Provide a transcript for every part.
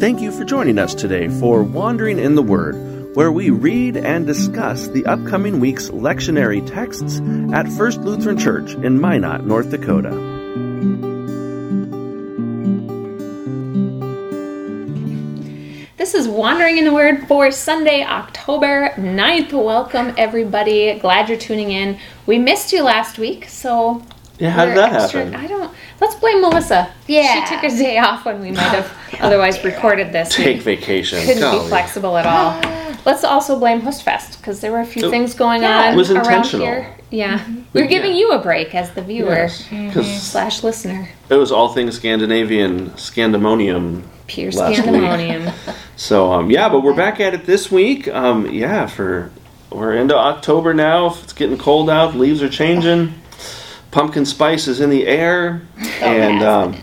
Thank you for joining us today for Wandering in the Word, where we read and discuss the upcoming week's lectionary texts at First Lutheran Church in Minot, North Dakota. This is Wandering in the Word for Sunday, October 9th. Welcome, everybody. Glad you're tuning in. We missed you last week, so. Yeah, how did that extra- happen? I don't. Let's blame Melissa. Yeah. She took a day off when we might have otherwise recorded this. Take vacation. Couldn't Golly. be flexible at all. Let's also blame Hostfest because there were a few It- things going Yeah, on it was around intentional. here. Yeah, we're giving Yeah. you a break as the viewer Yes, because slash listener. it was all things Scandinavian, Scandemonium. Pure Last week. scandemonium. So um, yeah, but we're back at it this week. Um, yeah, for we're into October now. It's getting cold out. Leaves are changing. Pumpkin spice is in the air, and has um,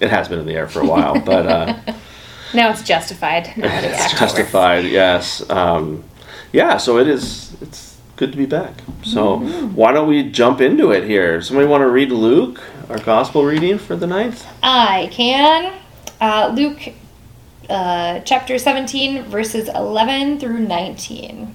it has been in the air for a while, but uh, now it's justified. It's justified. Yes. Um, yeah. So it is. It's good to be back. So Mm-hmm. why don't we jump into it here? Somebody want to read Luke, our gospel reading for the ninth? I can. Uh, Luke uh, chapter 17, verses 11 through 19.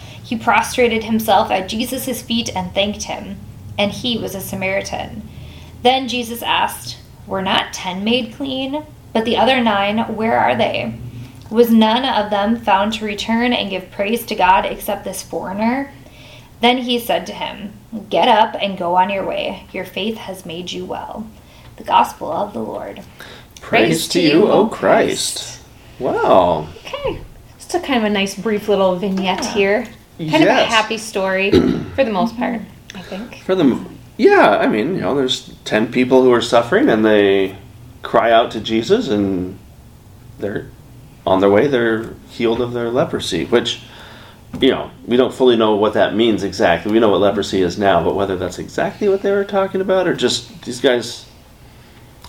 He prostrated himself at Jesus' feet and thanked him. And he was a Samaritan. Then Jesus asked, Were not ten made clean? But the other nine, where are they? Was none of them found to return and give praise to God except this foreigner? Then he said to him, Get up and go on your way. Your faith has made you well. The Gospel of the Lord. Praise, to you, O Christ. Wow. Okay. Just a kind of a nice, brief little vignette here. Kind of a happy story for the most part, I think. For the yeah, I mean, you know, there's 10 people who are suffering and they cry out to Jesus and they're on their way, they're healed of their leprosy, which, you know, we don't fully know what that means exactly. We know what leprosy is now, but whether that's exactly what they were talking about or just these guys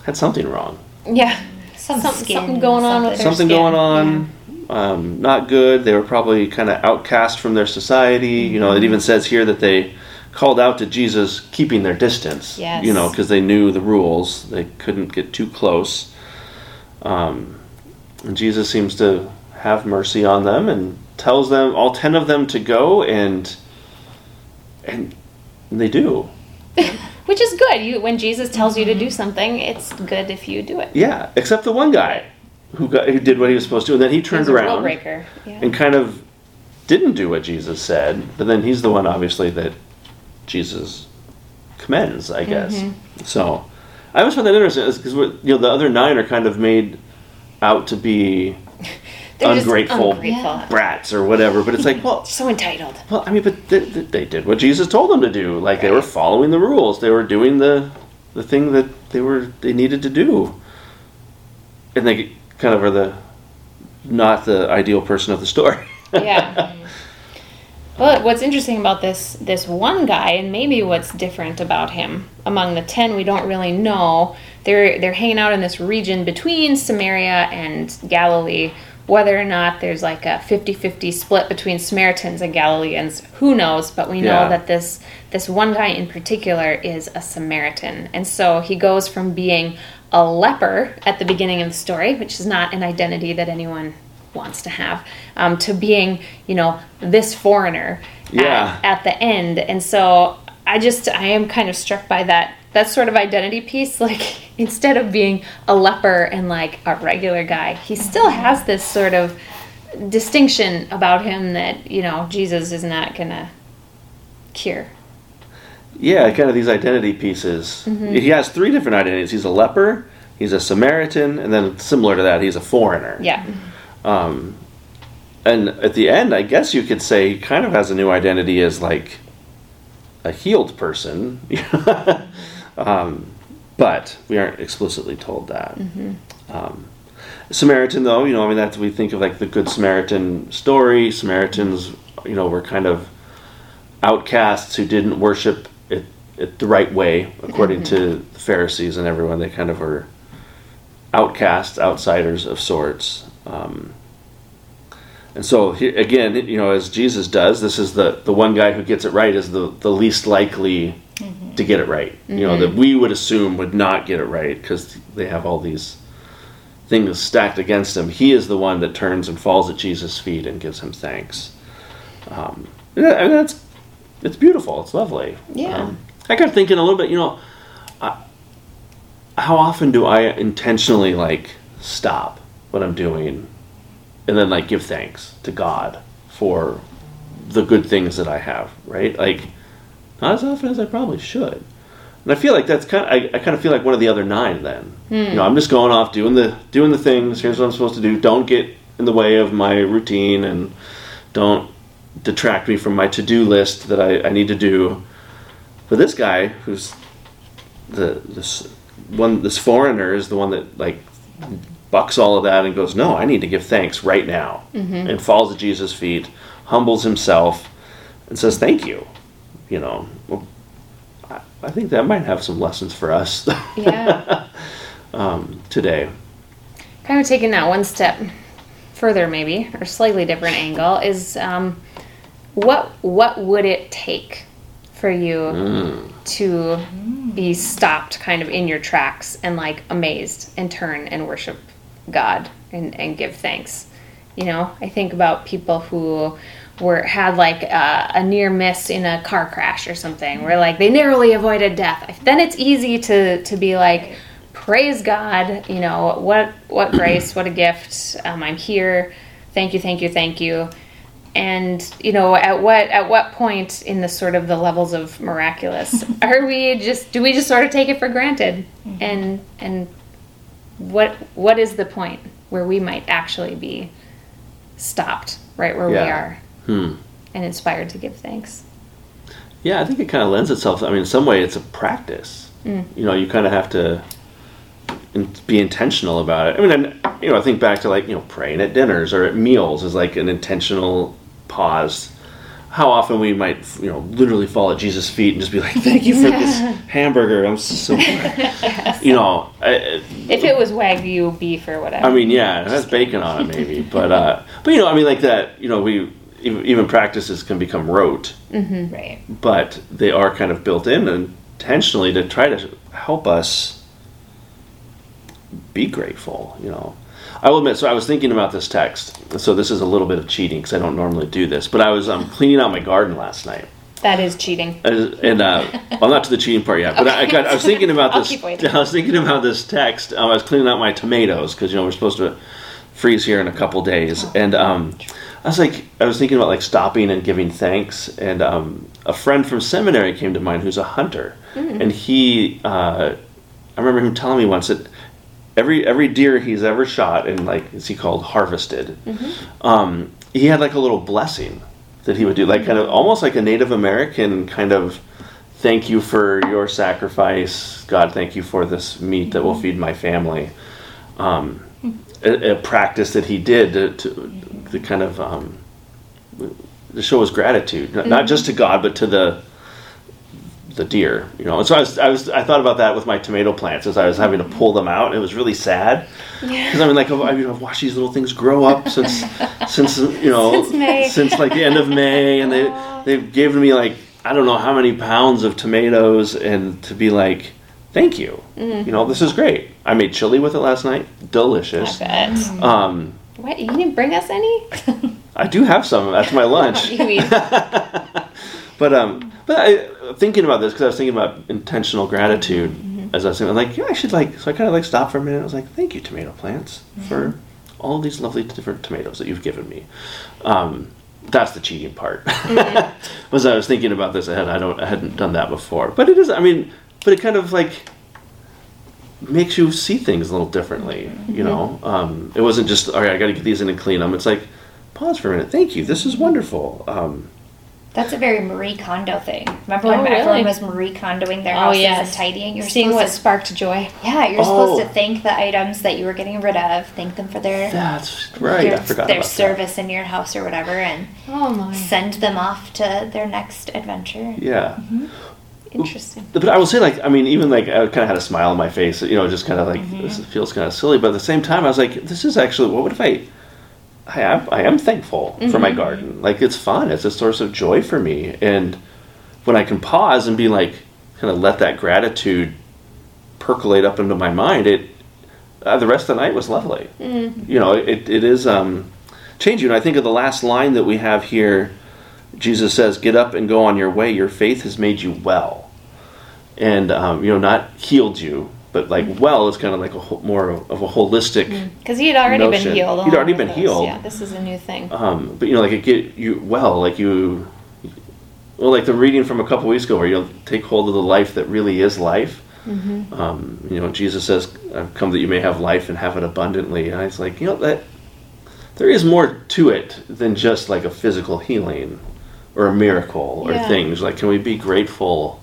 had something wrong. Yeah. Some Some- skin, something going on with their Something skin, going on. Um, not good. They were probably kind of outcast from their society. You know, it even says here that they called out to Jesus, keeping their distance. Yes. You know, because they knew the rules. They couldn't get too close. Um, and Jesus seems to have mercy on them and tells them, all ten of them, to go, and and they do. Which is good. You when Jesus tells you to do something, it's good if you do it. Yeah, except the one guy who got who did what he was supposed to, do. and then he turned He's a rule around. Yeah. and kind of didn't do what Jesus said, but then he's the one obviously that Jesus commends, I guess. Mm-hmm. So I always find that interesting because you know the other nine are kind of made out to be ungrateful ungrateful. Brats or whatever, but it's like, well, So entitled. well, I mean, but they, they did what Jesus told them to do. Like they were following the rules. They were doing the the thing that they were they needed to do, and they kind of are the not the ideal person of the story. Yeah. But what's interesting about this this one guy, and maybe what's different about him among the ten, we don't really know. They're they're hanging out in this region between Samaria and Galilee. Whether or not there's like a 50-50 split between Samaritans and Galileans, who knows? But we know Yeah. that this this one guy in particular is a Samaritan, and so he goes from being a leper at the beginning of the story, which is not an identity that anyone wants to have um, to being you know this foreigner Yeah. at, at the end and so i just i am kind of struck by that that sort of identity piece like instead of being a leper and like a regular guy he still has this sort of distinction about him that you know jesus is not gonna cure Yeah, kind of these identity pieces. Mm-hmm. He has three different identities. He's a leper, he's a Samaritan, and then similar to that, he's a foreigner. yeah Um, and at the end, I guess you could say he kind of has a new identity as like a healed person. um, but we aren't explicitly told that. Um, Samaritan, though, you know, I mean, that's we think of like the Good Samaritan story. Samaritans, you know, were kind of outcasts who didn't worship it, it the right way, according to the Pharisees and everyone. They kind of were outcasts, outsiders of sorts. Um, and so here, again, you know, as Jesus does, this is the the one guy who gets it right is the the least likely to get it right. You know, that we would assume would not get it right because they have all these things stacked against him. He is the one that turns and falls at Jesus' feet and gives him thanks. Um, and that's it's beautiful. It's lovely. Yeah. Um, I got thinking a little bit. You know, I, how often do I intentionally like stop what I'm doing and then like give thanks to God for the good things that I have, right? Like not as often as I probably should. And I feel like that's kind of, I, I kind of feel like one of the other nine then. Hmm. You know, I'm just going off doing the doing the things, here's what I'm supposed to do. Don't get in the way of my routine and don't detract me from my to-do list that I, I need to do. But this guy who's the this one this foreigner is the one that like bucks all of that and goes, No, I need to give thanks right now. Mm-hmm. And falls at Jesus' feet, humbles himself, and says, Thank you. You know, I, I think that might have some lessons for us Yeah. um, today. kind of taking that one step further maybe or slightly different angle is um, what what would it take for you to be stopped kind of in your tracks and like amazed and turn and worship god and, and give thanks you know i think about people who were had like a, a near miss in a car crash or something where like they narrowly avoided death then it's easy to to be like praise God, you know, what what grace, what a gift. Um, I'm here. Thank you, thank you, thank you. And you know, at what at what point in the sort of the levels of miraculous are we just do we just sort of take it for granted? And and what what is the point where we might actually be stopped right where we are Hmm. and inspired to give thanks? Yeah, I think it kind of lends itself. I mean, in some way, it's a practice. You know, you kind of have to be intentional about it. I mean, and, you know, I think back to like you know praying at dinners or at meals is like an intentional pause. How often we might, you know, literally fall at Jesus' feet and just be like, "Thank you for this hamburger. I'm so," you know. I, If it was wagyu beef or whatever. I mean, yeah, it has bacon on it maybe, but uh, but you know, I mean, like that. You know, we even even practices can become rote Right. but they are kind of built in intentionally to try to help us be grateful you know i will admit so i was thinking about this text so this is a little bit of cheating because i don't normally do this but i was um, cleaning out my garden last night that is cheating. and and, uh, well, not to the cheating part yet, but I, I, got, I was thinking about I'll this. keep. I was thinking about this text. Um, I was cleaning out my tomatoes because you know we're supposed to freeze here in a couple days, and um, I was like, I was thinking about like stopping and giving thanks, and um, a friend from seminary came to mind who's a hunter, and he, uh, I remember him telling me once that every every deer he's ever shot and like is he called harvested, um, he had like a little blessing that he would do, like kind of almost like a Native American kind of thank you for your sacrifice, God, thank you for this meat that will feed my family. Um, a, a practice that he did to, to, to kind of um, to show his gratitude, not, not just to God, but to the the deer, you know. And so I was, I was, I thought about that with my tomato plants as I was having to pull them out. It was really sad because I mean, like, I've, I've watched these little things grow up since, since you know, Since May. since like the end of May, and they they've given me like I don't know how many pounds of tomatoes, and to be like, thank you, you know, this is great. I made chili with it last night, delicious. I bet. Um, What? You didn't bring us any? I do have some. That's my lunch. you mean But um, but I thinking about this because I was thinking about intentional gratitude as I was thinking, like, yeah, I should like. So I kind of like stopped for a minute. I was like, thank you, tomato plants, for all these lovely different tomatoes that you've given me. Um, that's the cheating part. was I was thinking about this ahead. I don't. I hadn't done that before. But it is. I mean, but it kind of like makes you see things a little differently. You know, um, it wasn't just all right. I got to get these in and clean them. It's like pause for a minute. Thank you. This is wonderful. Um, That's a very Marie Kondo thing. Remember when Oh, everyone was Marie Kondoing their Oh, yes. and tidying? You're Seeing what to, sparked joy. yeah, you're Oh. supposed to thank the items that you were getting rid of, thank them for their That's right. their, I forgot their about service in your house or whatever, and Oh my. send them off to their next adventure. that. Yeah. Interesting. But I will say, like, I mean, even like, I kind of had a smile on my face, you know, just kind of like, Mm-hmm. this feels kind of silly. But at the same time, I was like, this is actually, what would if I, I am, I am thankful for Mm-hmm. my garden. Like, it's fun. It's a source of joy for me. And when I can pause and be like, kind of let that gratitude percolate up into my mind, it, uh, the rest of the night was lovely. Mm-hmm. You know, it, it is um, changing. I think of the last line that we have here Jesus says, Get up and go on your way. Your faith has made you well. And, um, you know, not healed you, but like well is kind of like a more of a holistic. Because he had already Notion. been healed. He'd already been this. healed. Yeah, this is a new thing. Um, but, you know, like it get you well, like you, well, like the reading from a couple weeks ago where you'll take hold of the life that really is life. Um, you know, Jesus says, I've come that you may have life and have it abundantly. And I was like, you know, that there is more to it than just like a physical healing or a miracle or Yeah. things. Like, can we be grateful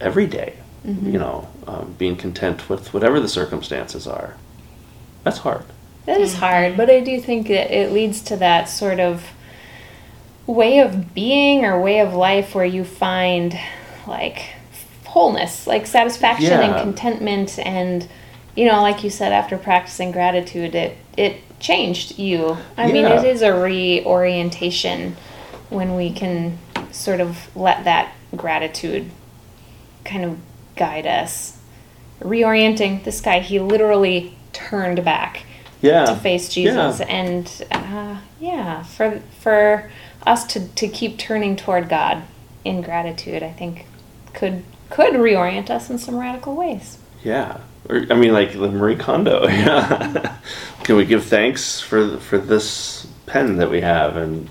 every day? You know, um, being content with whatever the circumstances are. That's hard. That is hard, but I do think that it leads to that sort of way of being or way of life where you find like wholeness, like satisfaction Yeah. and contentment and you know, like you said after practicing gratitude it it changed you. I mean, it is a reorientation when we can sort of let that gratitude kind of guide us. Reorienting this guy, he literally turned back Yeah. to face Jesus, Yeah. and uh, yeah, for for us to, to keep turning toward God in gratitude, I think could could reorient us in some radical ways. Yeah, or I mean, like the Marie Kondo. Yeah, can we give thanks for for this pen that we have? And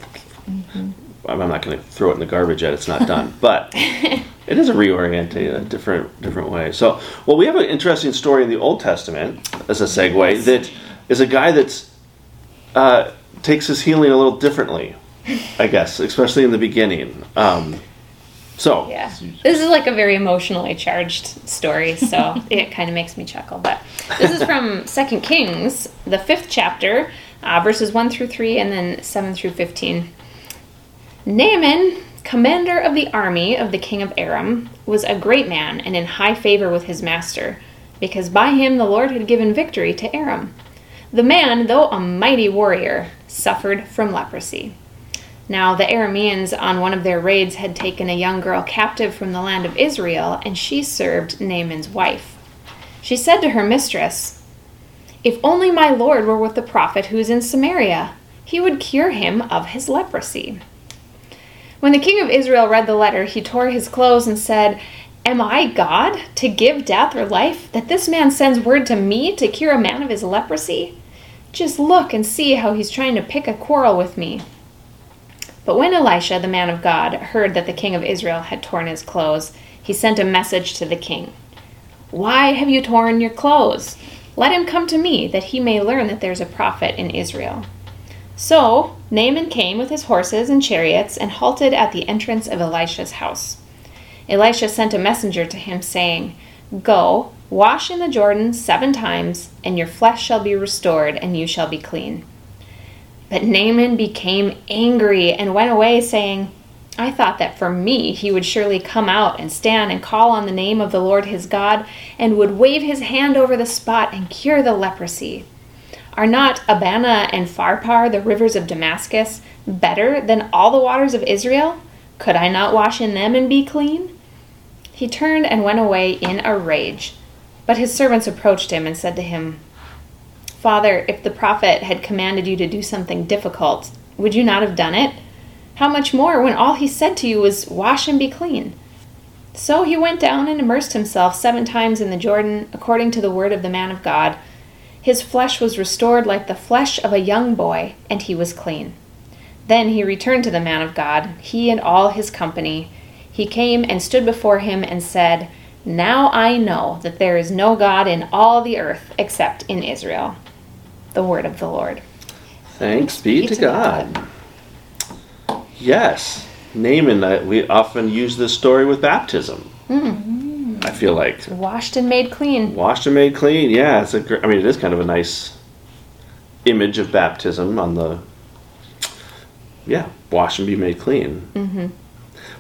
I'm not going to throw it in the garbage yet; it's not done. But it is a reorienting, a different different way. So, well, we have an interesting story in the Old Testament as a segue that is a guy that's uh, takes his healing a little differently, I guess, especially in the beginning. Um, so, Yeah, this is like a very emotionally charged story, so it kind of makes me chuckle. But this is from Second Kings, the fifth chapter, uh, verses one through three, and then seven through fifteen. Naaman, commander of the army of the king of Aram, was a great man and in high favor with his master, because by him the Lord had given victory to Aram. The man, though a mighty warrior, suffered from leprosy. Now, the Arameans on one of their raids had taken a young girl captive from the land of Israel, and she served Naaman's wife. She said to her mistress, If only my lord were with the prophet who is in Samaria, he would cure him of his leprosy. When the king of Israel read the letter, he tore his clothes and said, Am I God to give death or life, that this man sends word to me to cure a man of his leprosy? Just look and see how he's trying to pick a quarrel with me. But when Elisha, the man of God, heard that the king of Israel had torn his clothes, he sent a message to the king Why have you torn your clothes? Let him come to me, that he may learn that there's a prophet in Israel. So Naaman came with his horses and chariots and halted at the entrance of Elisha's house. Elisha sent a messenger to him, saying, Go, wash in the Jordan seven times, and your flesh shall be restored, and you shall be clean. But Naaman became angry and went away, saying, I thought that for me he would surely come out and stand and call on the name of the Lord his God, and would wave his hand over the spot and cure the leprosy. Are not Abana and Pharpar, the rivers of Damascus, better than all the waters of Israel? Could I not wash in them and be clean? He turned and went away in a rage. But his servants approached him and said to him, Father, if the prophet had commanded you to do something difficult, would you not have done it? How much more when all he said to you was, Wash and be clean? So he went down and immersed himself seven times in the Jordan, according to the word of the man of God. His flesh was restored like the flesh of a young boy, and he was clean. Then he returned to the man of God, he and all his company. He came and stood before him and said, Now I know that there is no God in all the earth except in Israel. The word of the Lord. Thanks be to God. Yes, Naaman. We often use this story with baptism. Hmm. I feel like Washed and made clean. washed and made clean. Yeah, it's a. I mean, it is kind of a nice image of baptism on the. Yeah, wash and be made clean. Mm-hmm.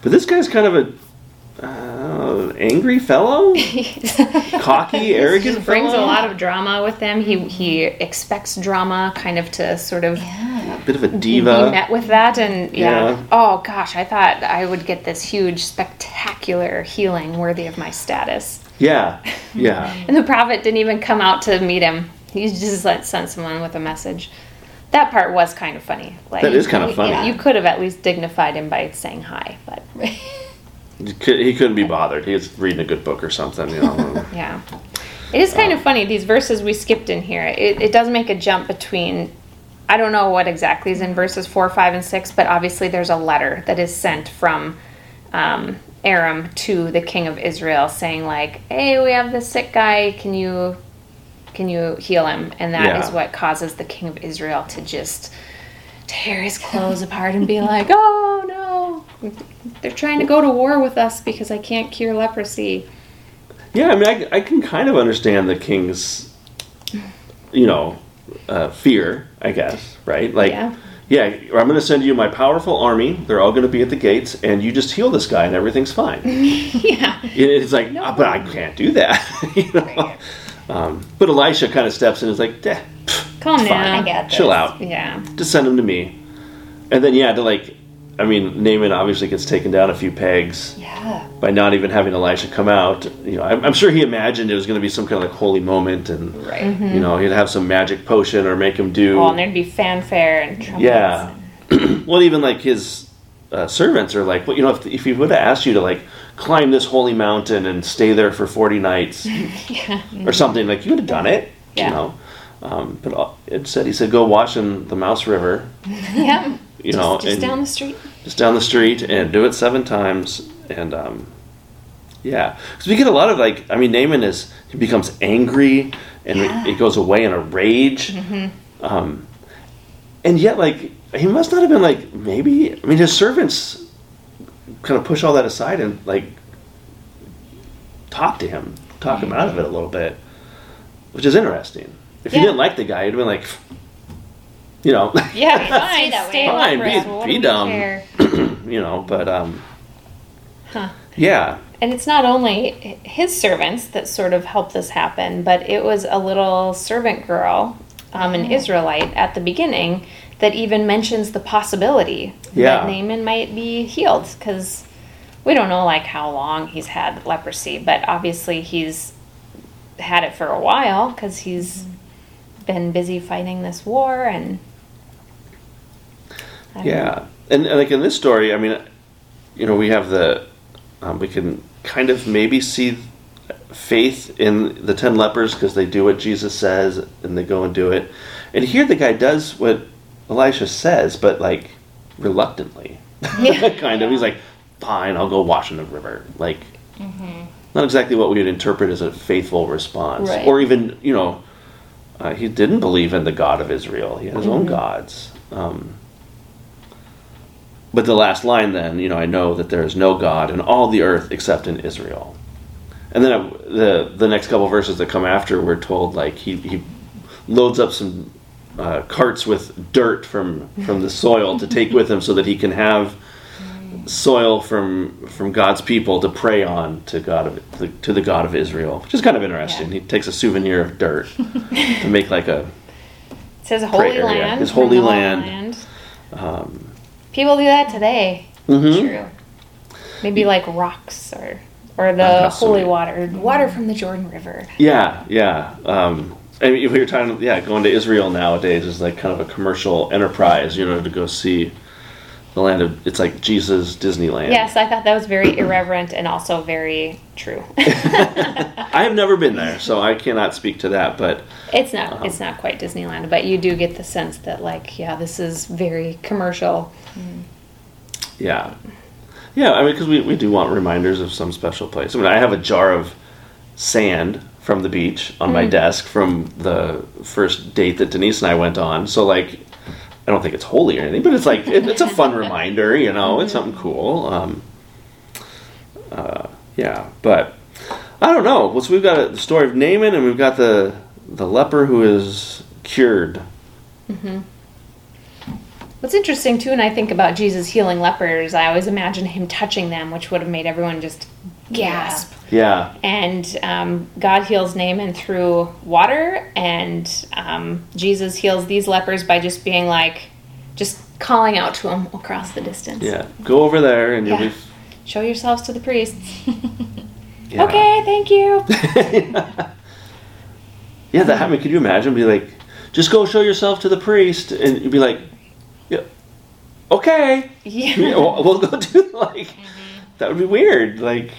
But this guy's kind of a uh, angry fellow, cocky, arrogant. Brings a lot of drama with him. He he expects drama, kind of to sort of Yeah. Bit of a diva. met with that, and yeah. Yeah. Oh gosh, I thought I would get this huge, spectacular healing worthy of my status. Yeah, yeah. And the prophet didn't even come out to meet him. He just like sent someone with a message. That part was kind of funny. Like That is kind of funny. You could have at least dignified him by saying hi, but He couldn't be bothered. He was reading a good book or something, you know. yeah. It is kind uh, of funny these verses we skipped in here. It, it does make a jump between. I don't know what exactly is in verses four, five, and six, but obviously there's a letter that is sent from um, Aram to the king of Israel, saying like, "Hey, we have this sick guy. Can you can you heal him?" And that is Yeah. what causes the king of Israel to just tear his clothes apart and be like, "Oh no, they're trying to go to war with us because I can't cure leprosy." Yeah, I mean, I, I can kind of understand the king's, you know, uh, fear. I guess, right? Like, Yeah. yeah, I'm going to send you my powerful army. They're all going to be at the gates, and you just heal this guy, and everything's fine. yeah. it's like, "Ah, but I can't do that. you know? um, but Elisha kind of steps in and is like, "Deh, pff, Calm down. I get Chill this. out. Yeah. Just send him to me." And then yeah, to like, I mean, Naaman obviously gets taken down a few pegs. Yeah. by not even having Elisha come out. You know, I'm, I'm sure he imagined it was going to be some kind of like holy moment, and Right. you know, he'd have some magic potion or make him do. Oh, and there'd be fanfare and trumpets. yeah. well, even like his uh, servants are like, well, you know, if, if he would have asked you to like climb this holy mountain and stay there for 40 nights yeah. or something, like you would have done it. Yeah. You know. Um, but uh, it said he said go wash in the Mouse River, yeah. You know, Just down the street. just down the street and do it seven times and um, yeah because we get a lot of like i mean naaman is he becomes angry and Yeah. he goes away in a rage um, and yet like he must not have been like maybe i mean his servants kind of push all that aside and like talk to him talk him out of it a little bit which is interesting if you Yeah. didn't like the guy you'd have been like you know Yeah, fine. that Stay way. Fine, be- What be dumb. you know but um Huh. yeah And it's not only his servants that sort of helped this happen, but it was a little servant girl, um, an Israelite at the beginning, that even mentions the possibility Yeah. that Naaman might be healed because we don't know like how long he's had leprosy, but obviously he's had it for a while because he's been busy fighting this war and. I don't know. Yeah, and, and like in this story, I mean, you know, we have the um, we can kind of maybe see faith in the ten lepers because they do what Jesus says and they go and do it, and here the guy does what Elisha says, but like reluctantly, Yeah. kind of. He's like, "Fine, I'll go wash in the river." Like, not exactly what we would interpret as a faithful response, Right. or even you know, uh, he didn't believe in the God of Israel. He had his own gods. Um, but the last line, then, you know, I know that there is no God in all the earth except in Israel. And then uh, the the next couple verses that come after, we're told like he, he loads up some uh, carts with dirt from from the soil to take with him, so that he can have soil from from God's people to pray on to God of to the God of Israel, which is kind of interesting. He takes a souvenir of dirt to make like a It says holy land. his holy the land. um, People do that today. mhm. True. Maybe like rocks or or the Uh, holy many- water, water from the Jordan River. Yeah, yeah. Um, I mean, if we were talking, yeah, going to Israel nowadays is like kind of a commercial enterprise, you know, to go see the land of. It's like Jesus Disneyland. Yes, I thought that was very irreverent and also very true. I have never been there, so I cannot speak to that. But it's not Uh-huh. it's not quite Disneyland, but you do get the sense that like yeah, this is very commercial. yeah, yeah. I mean, because we, we do want reminders of some special place. I mean, I have a jar of sand from the beach on my desk from the first date that Denise and I went on. So like, I don't think it's holy or anything, but it's like it, it's a fun reminder. You know, it's something cool. Um, uh, yeah, but I don't know. Well, so we've got a, the story of Naaman, and we've got the the leper who is cured. Mm-hmm. What's interesting too, and I think about Jesus healing lepers, I always imagine him touching them, which would have made everyone just gasp. Yeah, And um, God heals Naaman through water, and um, Jesus heals these lepers by just being like, just calling out to them across the distance. yeah. Go over there, and you'll Yeah. be. Show yourselves to the priests. Yeah. Okay, thank you. Yeah, that happened. Could you imagine? Be like, just go show yourself to the priest, and you'd be like, yeah, okay, Yeah. yeah, we'll, we'll go do like. That would be weird. Like,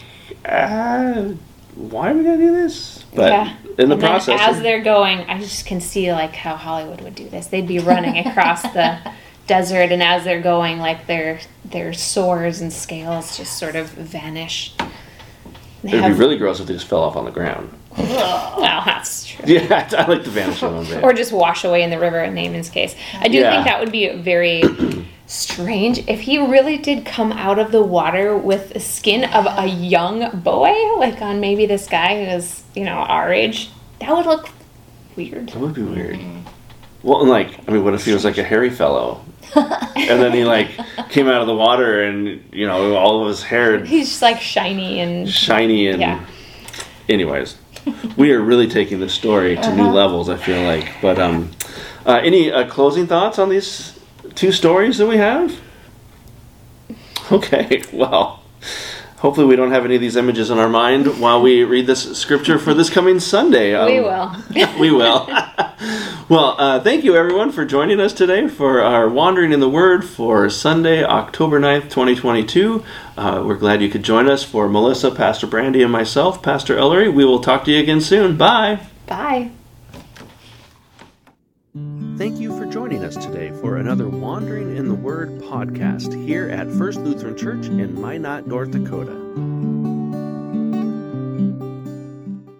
uh, why are we gonna do this? But yeah. in the and process, as they're going, I just can see like how Hollywood would do this. They'd be running across the desert, and as they're going, like their their sores and scales just sort of vanish. They it'd be really gross if they just fell off on the ground. well, that's true. Yeah, I like the vanishing one bit. Or just wash away in the river in Naaman's case. I do Yeah. think that would be very strange if he really did come out of the water with the skin of a young boy, like on maybe this guy who is, you know, our age. That would look weird. That would be weird. Mm-hmm. Well, and like, I mean, what if he was like a hairy fellow, and then he like came out of the water, and you know, all of his hair He's just like shiny and shiny and. Yeah. Anyways, we are really taking this story to new levels. I feel like. But um, uh, any uh, closing thoughts on these two stories that we have? Okay. Well. Hopefully, we don't have any of these images in our mind while we read this scripture for this coming Sunday. Um, we will. we will. Well, uh, thank you everyone for joining us today for our Wandering in the Word for Sunday, October 9th, 2022. Uh, we're glad you could join us for Melissa, Pastor Brandy, and myself, Pastor Ellery. We will talk to you again soon. Bye. Bye. Thank you for joining us today for another Wandering in the Word podcast here at First Lutheran Church in Minot, North Dakota.